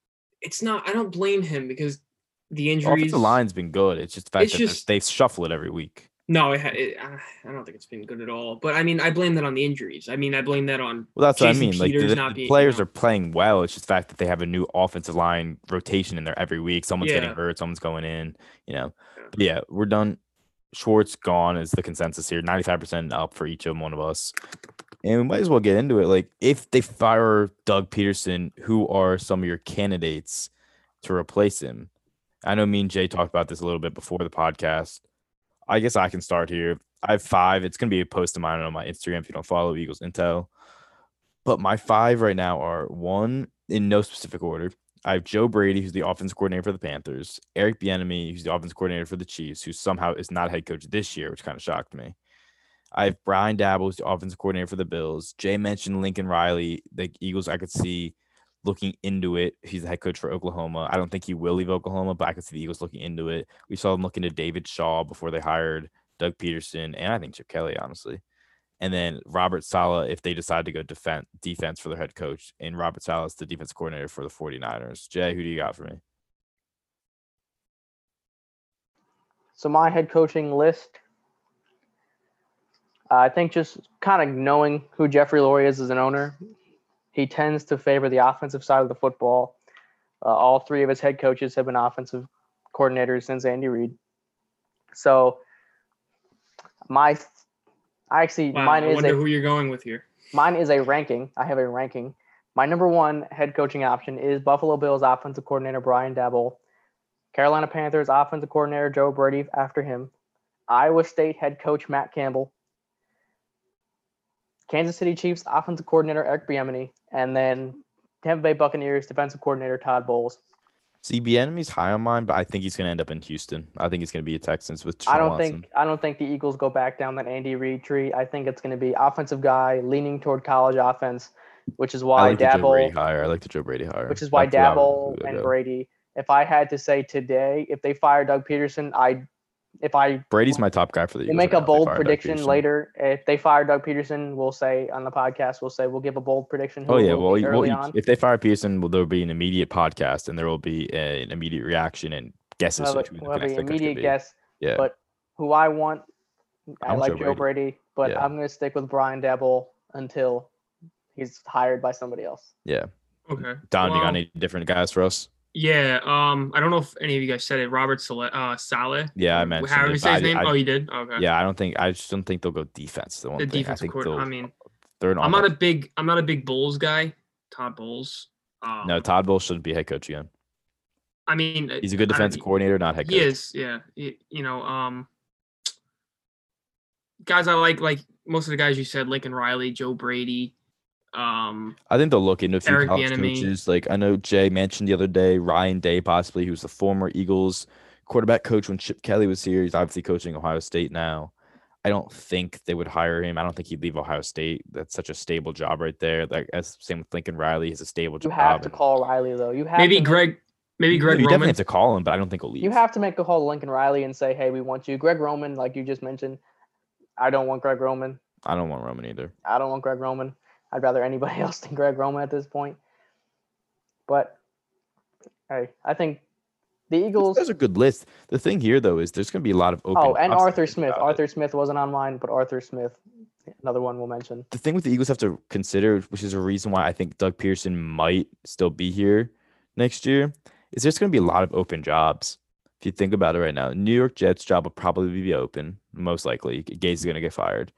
it's not. I don't blame him because the injuries. The line's been good. It's just the fact It's that just- they shuffle it every week. No, it, it, I I don't think it's been good at all. But I mean, I blame that on the injuries. I mean, I blame that on. Well, that's what I Jason mean. Like the, the being- players you know. are playing well. It's just the fact that they have a new offensive line rotation in there every week. Someone's getting hurt, someone's going in. You know, Yeah. yeah, we're done. Schwartz gone is the consensus here. Ninety-five percent up for each of one of us, and we might as well get into it. Like, if they fire Doug Pederson, who are some of your candidates to replace him? I know me and Jay talked about this a little bit before the podcast. I guess I can start here. I have five. It's gonna be a post of mine on my Instagram if you don't follow Eagles Intel. But my five right now are one in no specific order. I have Joe Brady, who's the offense coordinator for the Panthers, Eric Bieniemy, who's the offense coordinator for the Chiefs, who somehow is not head coach this year, which kind of shocked me. I have Brian Daboll, who's the offensive coordinator for the Bills. Jay mentioned Lincoln Riley. The Eagles, I could see looking into it. He's the head coach for Oklahoma. I don't think he will leave Oklahoma, but I could see the Eagles looking into it. We saw them looking to David Shaw before they hired Doug Pederson, and I think Chip Kelly, honestly. And then Robert Saleh, if they decide to go defense defense for their head coach, and Robert Saleh is the defense coordinator for the 49ers. Jay, who do you got for me? So my head coaching list, uh, I think just kind of knowing who Jeffrey Lurie is as an owner, he tends to favor the offensive side of the football. Uh, all three of his head coaches have been offensive coordinators since Andy Reid. So my, I actually Wow, mine I is wonder a who you're going with here. mine is a ranking. I have a ranking. My number one head coaching option is Buffalo Bills offensive coordinator Brian Daboll, Carolina Panthers offensive coordinator Joe Brady after him, Iowa State head coach Matt Campbell, Kansas City Chiefs offensive coordinator Eric Bieniemy, and then Tampa Bay Buccaneers defensive coordinator Todd Bowles. See, enemy's high on mine, but I think he's going to end up in Houston. I think he's going to be a Texans with Deshaun I don't Watson. think I don't think the Eagles go back down that Andy Reid tree. I think it's going to be offensive guy leaning toward college offense, which is I why like the Joe Daboll Brady hire. I like the Joe Brady hire. which is why That's what I would- Daboll and. Brady. If I had to say today, if they fire Doug Pederson, I, if I Brady's my top guy for the we'll Eagles. make a now if they bold prediction later. If they fire Doug Pederson, we'll say on the podcast, we'll say we'll give a bold prediction. Oh yeah, well, be you- early well, if they fire Pederson, well, there will be an immediate podcast, and there will be an immediate reaction and guesses. We'll have, of the we'll have next an head coach could immediate be. guess. Yeah, but who I want, I, I want like Joe Joe Brady. Brady, but Yeah. I'm going to stick with Brian Daboll until he's hired by somebody else. yeah. Okay. Don, you got any different guys for us? Yeah. Um. I don't know if any of you guys said it. Robert Saleh. Uh. Saleh. Yeah, I mentioned However you say his I- name. I- oh, you did. Okay. Yeah, I don't think I just don't think they'll go defense. The one The thing I think court. I mean, they're I'm not a big. I'm not a big Bowles guy. Todd Bowles. Um, no. Todd Bowles shouldn't be head coach again. I mean, He's a good I defensive coordinator, not head coach. He is, yeah. He- you know, um, guys I like, like most of the guys you said, Lincoln Riley, Joe Brady. Um, I think they'll look into a few Eric college Bieniemy. coaches. Like I know Jay mentioned the other day, Ryan Day possibly, who's the former Eagles quarterback coach when Chip Kelly was here. He's obviously coaching Ohio State now. I don't think they would hire him. I don't think he'd leave Ohio State. That's such a stable job right there. Like as same with Lincoln Riley, he's a stable job. You have to call Riley though. You have maybe to make- Greg, maybe Greg you definitely have to call him, but I don't think he'll leave. You have to make a call to Lincoln Riley and say, "Hey, we want you." Greg Roman, like you just mentioned, I don't want Greg Roman. I don't want Roman either. I don't want Greg Roman. I'd rather anybody else than Greg Roman at this point. But hey, I think The Eagles. There's a good list. The thing here, though, is there's going to be a lot of open. Oh, and Arthur Smith. about it. Arthur Smith wasn't on mine, but Arthur Smith, another one we'll mention. the thing with the Eagles have to consider, which is a reason why I think Doug Pederson might still be here next year, is there's going to be a lot of open jobs. If you think about it right now, New York Jets job will probably be open, most likely. Gase is going to get fired.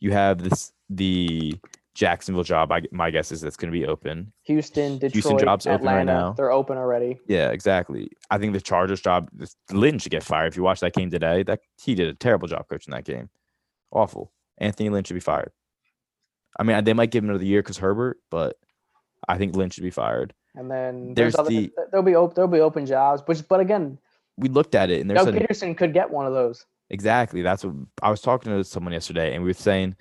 You have this the Jacksonville job. I, my guess is that's going to be open. Houston, Detroit, Houston job's open right Atlanta. now. They're open already. Yeah, exactly. I think the Chargers job, Lynn should get fired. If you watch that game today, that he did a terrible job coaching that game. Awful. Anthony Lynn should be fired. I mean, they might give him another year because Herbert, but I think Lynn should be fired. And then There's there's, other, the- there'll be open there'll be open jobs, which but again, We looked at it and there's Doug a, Pederson could get one of those. exactly that's what I was talking to someone yesterday, and we were saying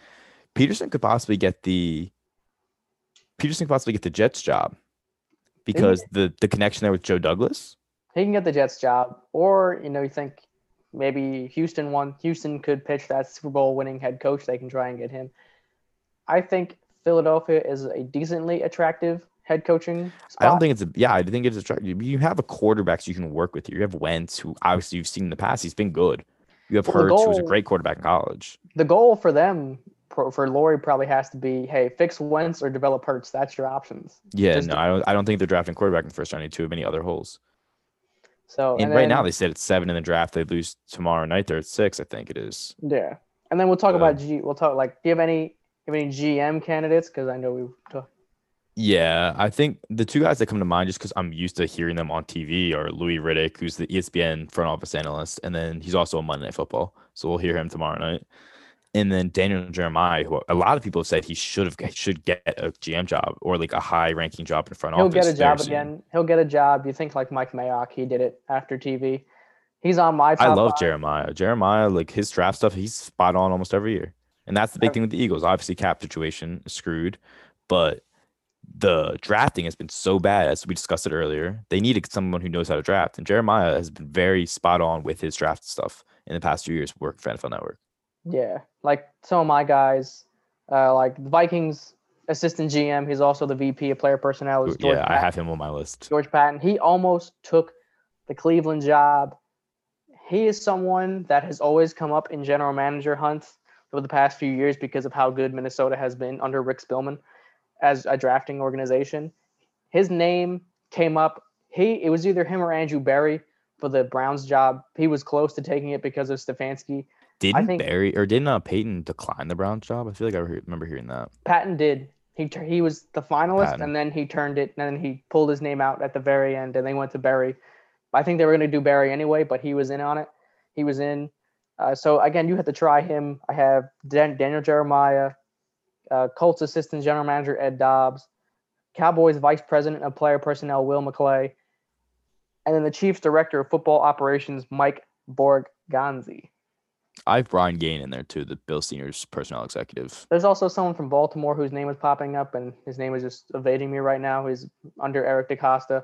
Pederson could possibly get the Pederson could possibly get the Jets job because the the connection there with Joe Douglas. He can get the Jets job, or you know, you think maybe Houston won. Houston could pitch that Super Bowl winning head coach. They can try and get him. I think Philadelphia is a decently attractive head coaching. Spot. I don't think it's a yeah. I think it's attractive. You have a quarterback so you can work with. You have Wentz, who obviously you've seen in the past. He's been good. You have Well, Hurts, who's a great quarterback in college. the goal for them pro- for Lurie probably has to be, hey, fix Wentz or develop Hurts. That's your options. Yeah, Just no, I don't. I don't think they're drafting quarterback in the first round. Too many other holes. So And, right now they said it's seven in the draft. They lose tomorrow night. They're at six. I think it is. yeah, and then we'll talk So- about G. We'll talk like, do you have any have any GM candidates? Because I know we. Talk, Yeah, I think the two guys that come to mind just because I'm used to hearing them on TV are Louis Riddick, who's the ESPN front office analyst, and then he's also a Monday Night Football, so we'll hear him tomorrow night. And then Daniel Jeremiah, who a lot of people have said he should have should get a GM job or like a high ranking job in front he'll office. get a job soon. again. He'll get a job. You think like Mike Mayock? He did it after TV. He's on my. I love five. Jeremiah. Jeremiah, like his draft stuff, he's spot on almost every year. And that's the big thing with the Eagles. Obviously, cap situation is screwed, but the drafting has been so bad, as we discussed it earlier. They needed someone who knows how to draft. And Jeremiah has been very spot on with his draft stuff in the past few years working for NFL Network. Yeah, like some of my guys, uh, like the Vikings assistant GM. He's also the VP of player personnel. Is George yeah, I have him on my list. George Paton. He almost took the Cleveland job. He is someone that has always come up in general manager hunts over the past few years because of how good Minnesota has been under Rick Spielman as a drafting organization. His name came up. He it was either him or Andrew Berry for the Browns job. He was close to taking it because of Stefanski. Didn't think- Berry or didn't uh, Paton decline the Browns job? I feel like I remember hearing that. Paton did. He he was the finalist, Paton. and then he turned it, and then he pulled his name out at the very end, and they went to Berry. I think they were going to do Berry anyway, but he was in on it. He was in. Uh, so again, you have to try him. I have Dan- Daniel Jeremiah, uh, Colts assistant general manager Ed Dodds, Cowboys vice president of player personnel Will McClay, and then the Chiefs director of football operations Mike Borgonzi. I have Brian Gaine in there too, the Bill Senior's personnel executive. There's also someone from Baltimore whose name is popping up, and his name is just evading me right now. He's under Eric DeCosta.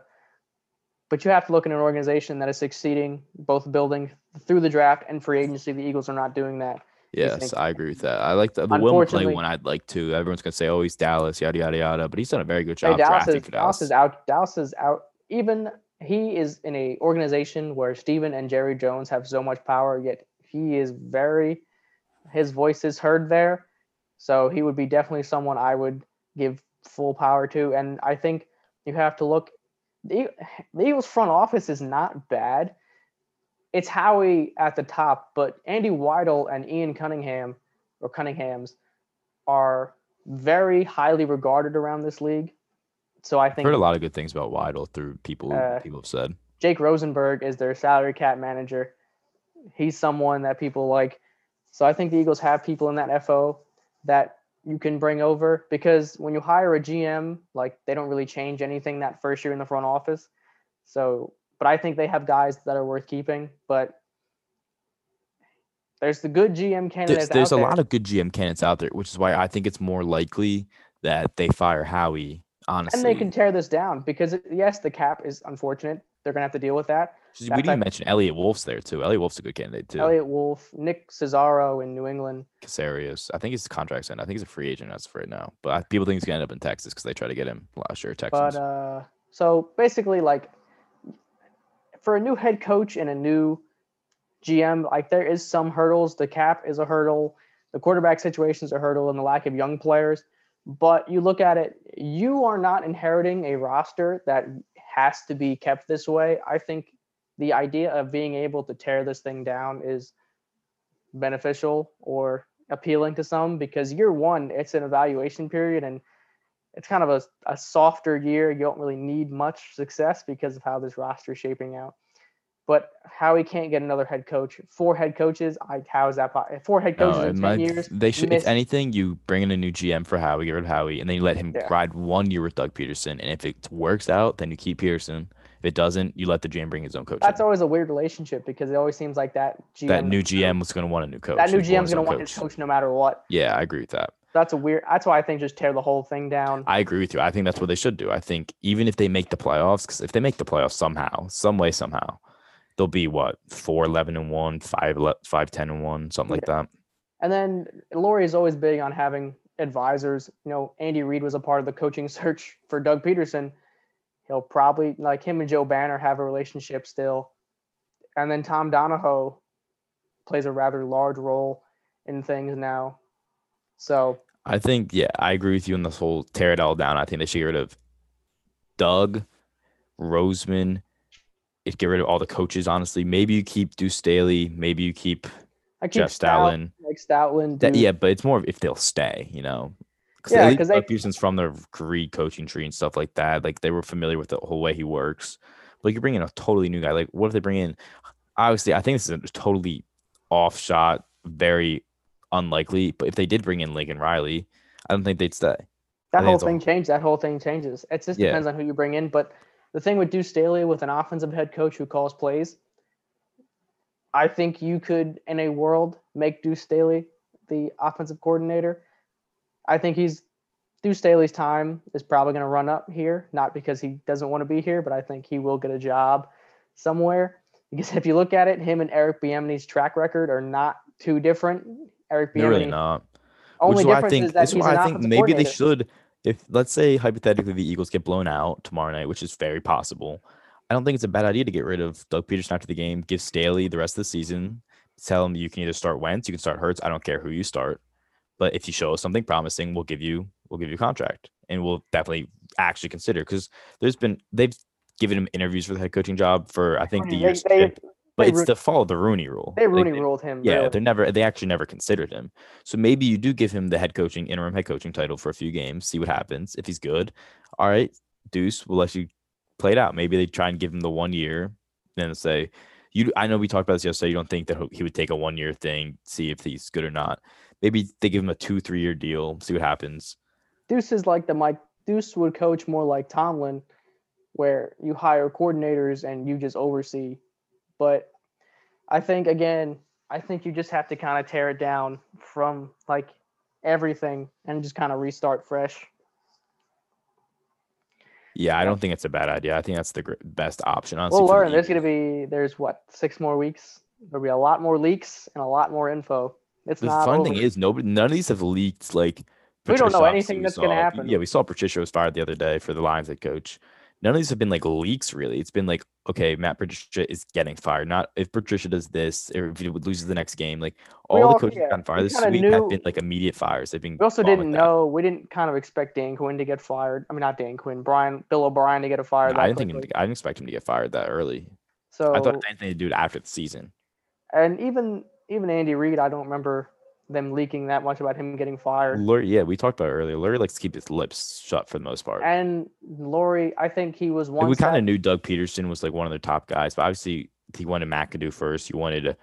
But you have to look at an organization that is succeeding, both building through the draft and free agency. The Eagles are not doing that. Yes, I agree with that. I like the, the Will Unfortunately- one. I'd like to. Everyone's gonna say, "Oh, he's Dallas, yada yada yada," but he's done a very good Hey, job Dallas drafting is, for Dallas Dallas. is out. Dallas is out. Even he is in a organization where Stephen and Jerry Jones have so much power, yet he is very, his voice is heard there. So he would be definitely someone I would give full power to. And I think you have to look. The, the Eagles front office is not bad. It's Howie at the top, but Andy Weidl and Ian Cunningham or Cunningham's are very highly regarded around this league. So I I've think heard a lot of good things about Weidl through people. Uh, people have said. Jake Rosenberg is their salary cap manager. He's someone that people like. So I think the Eagles have people in that FO that you can bring over because when you hire a GM, like they don't really change anything that first year in the front office. So, but I think they have guys that are worth keeping. But there's the good GM candidates There's, there's a there. lot of good GM candidates out there, which is why I think it's more likely that they fire Howie. Honestly, and they can tear this down because yes, the cap is unfortunate. They're gonna have to deal with that. We didn't type- mention Eliot Wolf's there too. Eliot Wolf's a good candidate too. Eliot Wolf, Nick Caserio in New England. Caserio. I think his contract's in. I think he's a free agent as of right now. But I, people think he's gonna end up in Texas because they try to get him last year. Texas. But uh, so basically, like for a new head coach and a new GM, like there is some hurdles. The cap is a hurdle, the quarterback situation is a hurdle, and the lack of young players. But you look at it, you are not inheriting a roster that has to be kept this way. I think the idea of being able to tear this thing down is beneficial or appealing to some because year one, it's an evaluation period and it's kind of a, a softer year. You don't really need much success because of how this roster is shaping out. But Howie can't get another head coach. Four head coaches. I how is that? possible? Four head coaches No, in in ten my- years. they should. miss- If anything, you bring in a new GM for Howie, get rid of Howie, and then you let him Yeah. ride one year with Doug Pederson. And if it works out, then you keep Pederson. If it doesn't, you let the GM bring his own coach. That's in. always a weird relationship because it always seems like that GM. that new GM was going to want a new coach. That new want GM's gonna own want his coach no matter what. Yeah, I agree with that. That's a weird. That's why I think just tear the whole thing down. I agree with you. I think that's what they should do. I think even if they make the playoffs, because if they make the playoffs somehow, some way, somehow, they'll be what four eleven and one, five five ten and one, something like that. And then Lurie is always big on having advisors. You know, Andy Reid was a part of the coaching search for Doug Pederson. He'll probably like him and Joe Banner have a relationship still. And then Tom Donahoe plays a rather large role in things now. So I think, yeah, I agree with you on this whole tear it all down. I think they should get rid of Doug, Roseman, it get rid of all the coaches. Honestly, maybe you keep Duce Staley, maybe you keep I keep Jeff Stout, Stoutland. like Stoutland. That, yeah, but it's more of if they'll stay, you know. Yeah, 'cause they- Doug Pederson's from the Reid coaching tree and stuff like that. Like they were familiar with the whole way he works. But you bring in a totally new guy. Like, what if they bring in? Obviously, I think this is a totally off shot, very unlikely. But if they did bring in Lincoln Riley, I don't think they'd stay. That whole it's a- thing changed. That whole thing changes. It just Yeah. depends on who you bring in. But the thing with Duce Staley, with an offensive head coach who calls plays, I think you could, in a world, make Duce Staley the offensive coordinator. I think he's Duce Staley's time is probably going to run up here, not because he doesn't want to be here, but I think he will get a job somewhere. Because if you look at it, him and Eric Bieniemy's track record are not too different. Eric They're really not. only Which is why I difference think is that this he's I think maybe they should. If let's say hypothetically the Eagles get blown out tomorrow night, which is very possible, I don't think it's a bad idea to get rid of Doug Pederson after the game. Give Staley the rest of the season. Tell him you can either start Wentz, you can start Hurts. I don't care who you start, but if you show us something promising, we'll give you we'll give you a contract, and we'll definitely actually consider because there's been they've given him interviews for the head coaching job for I think the They- years, they- but they it's ru- to follow the Rooney rule. They Like, Rooney ruled him. yeah, really. they're never they actually never considered him. So maybe you do give him the head coaching interim head coaching title for a few games, see what happens. If he's good, all right, Duce, we'll let you play it out. Maybe they try and give him the one year, then say you. I know we talked about this yesterday. You don't think that he- he would take a one year thing, see if he's good or not. Maybe they give him a two three year deal, see what happens. Duce is like the Mike Duce would coach more like Tomlin, where you hire coordinators and you just oversee. But I think again, I think you just have to kind of tear it down from like everything and just kind of restart fresh. Yeah, I don't think it's a bad idea. I think that's the best option. Honestly, We'll learn. There's gonna be there's what six more weeks. There'll be a lot more leaks and a lot more info. It's The not fun over. thing is nobody none of these have leaked like We don't know anything that's gonna happen. Yeah, we saw Patricia was fired the other day for the Lions head coach. None of these have been like leaks really. It's been like, okay, Matt Patricia is getting fired. Not if Patricia does this or if he loses the next game. Like all all- the coaches yeah, fired we this week knew- have been like immediate fires. They've been We also didn't know. We didn't kind of expect Dan Quinn to get fired. I mean, not Dan Quinn. Brian Bill O'Brien to get a fired. No, I didn't think him I didn't expect him to get fired that early. So I thought anything to do it after the season. and even even Andy Reid, I don't remember them leaking that much about him getting fired. Lurie, yeah, we talked about it earlier. Lurie likes to keep his lips shut for the most part. And Lurie, I think he was one. we kind of knew Doug Pederson was like one of the top guys, but obviously he wanted McAdoo first. He wanted. to.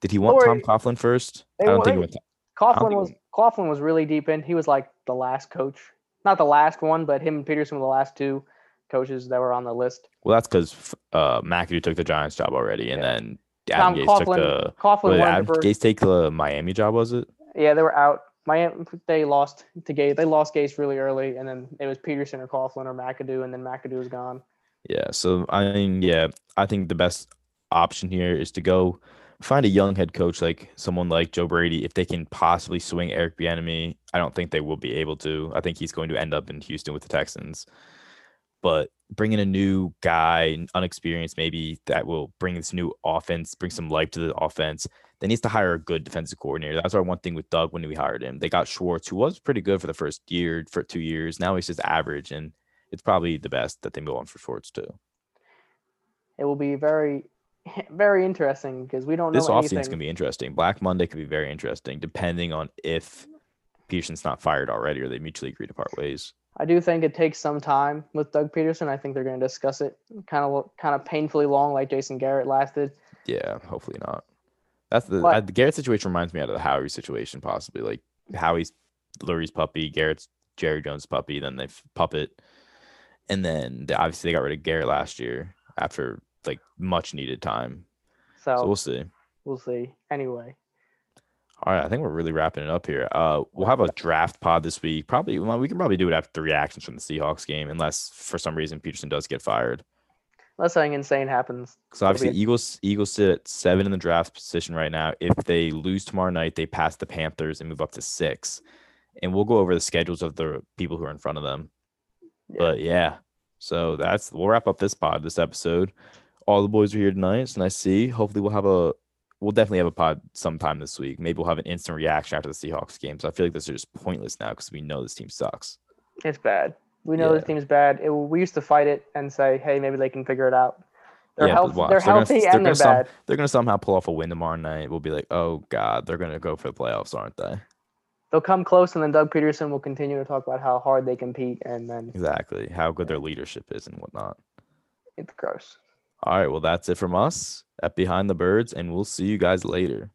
Did he want Tom Coughlin first? I don't wa- think. went, Coughlin think was Coughlin was really deep in. He was like the last coach, not the last one, but him and Pederson were the last two coaches that were on the list. well, that's because uh, McAdoo took the Giants job already, and Yeah. then Tom Adam Gase took Coughlin, the. Coughlin What did wanted Adam bur- Gase take the Miami job? Was it? Yeah, they were out. Miami, they lost to Gase. They lost Gase really early, and then it was Pederson or Coughlin or McAdoo, and then McAdoo was gone. Yeah. So I mean, yeah, I think the best option here is to go find a young head coach like someone like Joe Brady. If they can possibly swing Eric Bieniemy, I don't think they will be able to. I think he's going to end up in Houston with the Texans. But bring in a new guy, unexperienced maybe that will bring this new offense, bring some life to the offense. They needs to hire a good defensive coordinator. That's our one thing with Doug when we hired him. They got Schwartz, who was pretty good for the first year, for two years. Now he's just average, and it's probably the best that they move on for Schwartz too. It will be very, very interesting because we don't know This offseason is gonna be interesting. Black Monday could be very interesting, depending on if Pederson's not fired already or they mutually agree to part ways. I do think it takes some time with Doug Pederson. I think they're going to discuss it kind of kind of painfully long, like Jason Garrett lasted. Yeah, hopefully not. That's the, But- uh, the Garrett situation reminds me out of the Howie situation, possibly like Howie's Lurie's puppy, Garrett's Jerry Jones puppy, then they puppet, and then they, obviously they got rid of Garrett last year after like much needed time. So, So we'll see. we'll see. Anyway, All right, I think we're really wrapping it up here. Uh, we'll have a draft pod this week. Probably well, we can probably do it after the reactions from the Seahawks game, unless for some reason Pederson does get fired. unless something insane happens. So obviously, be Eagles Eagles sit at seven in the draft position right now. If they lose tomorrow night, they pass the Panthers and move up to six. And we'll go over the schedules of the people who are in front of them. Yeah. But yeah, so that's we'll wrap up this pod, this episode. All the boys are here tonight. It's nice to see. Hopefully, we'll have a we'll definitely have a pod sometime this week. Maybe we'll have an instant reaction after the Seahawks game. So I feel like this is just pointless now because we know this team sucks. It's bad. We know this Yeah. team's bad. It, we used to fight it and say, hey, maybe they can figure it out. They're, Yeah, health- they're they're gonna- healthy they're and they're gonna some- bad. They're gonna somehow pull off a win tomorrow night. We'll be like, oh god, they're gonna go for the playoffs, aren't they? They'll come close, and then Doug Pederson will continue to talk about how hard they compete, and then Exactly. How good their leadership is and whatnot. it's gross. All right. Well, that's it from us at Behind the Birds, and we'll see you guys later.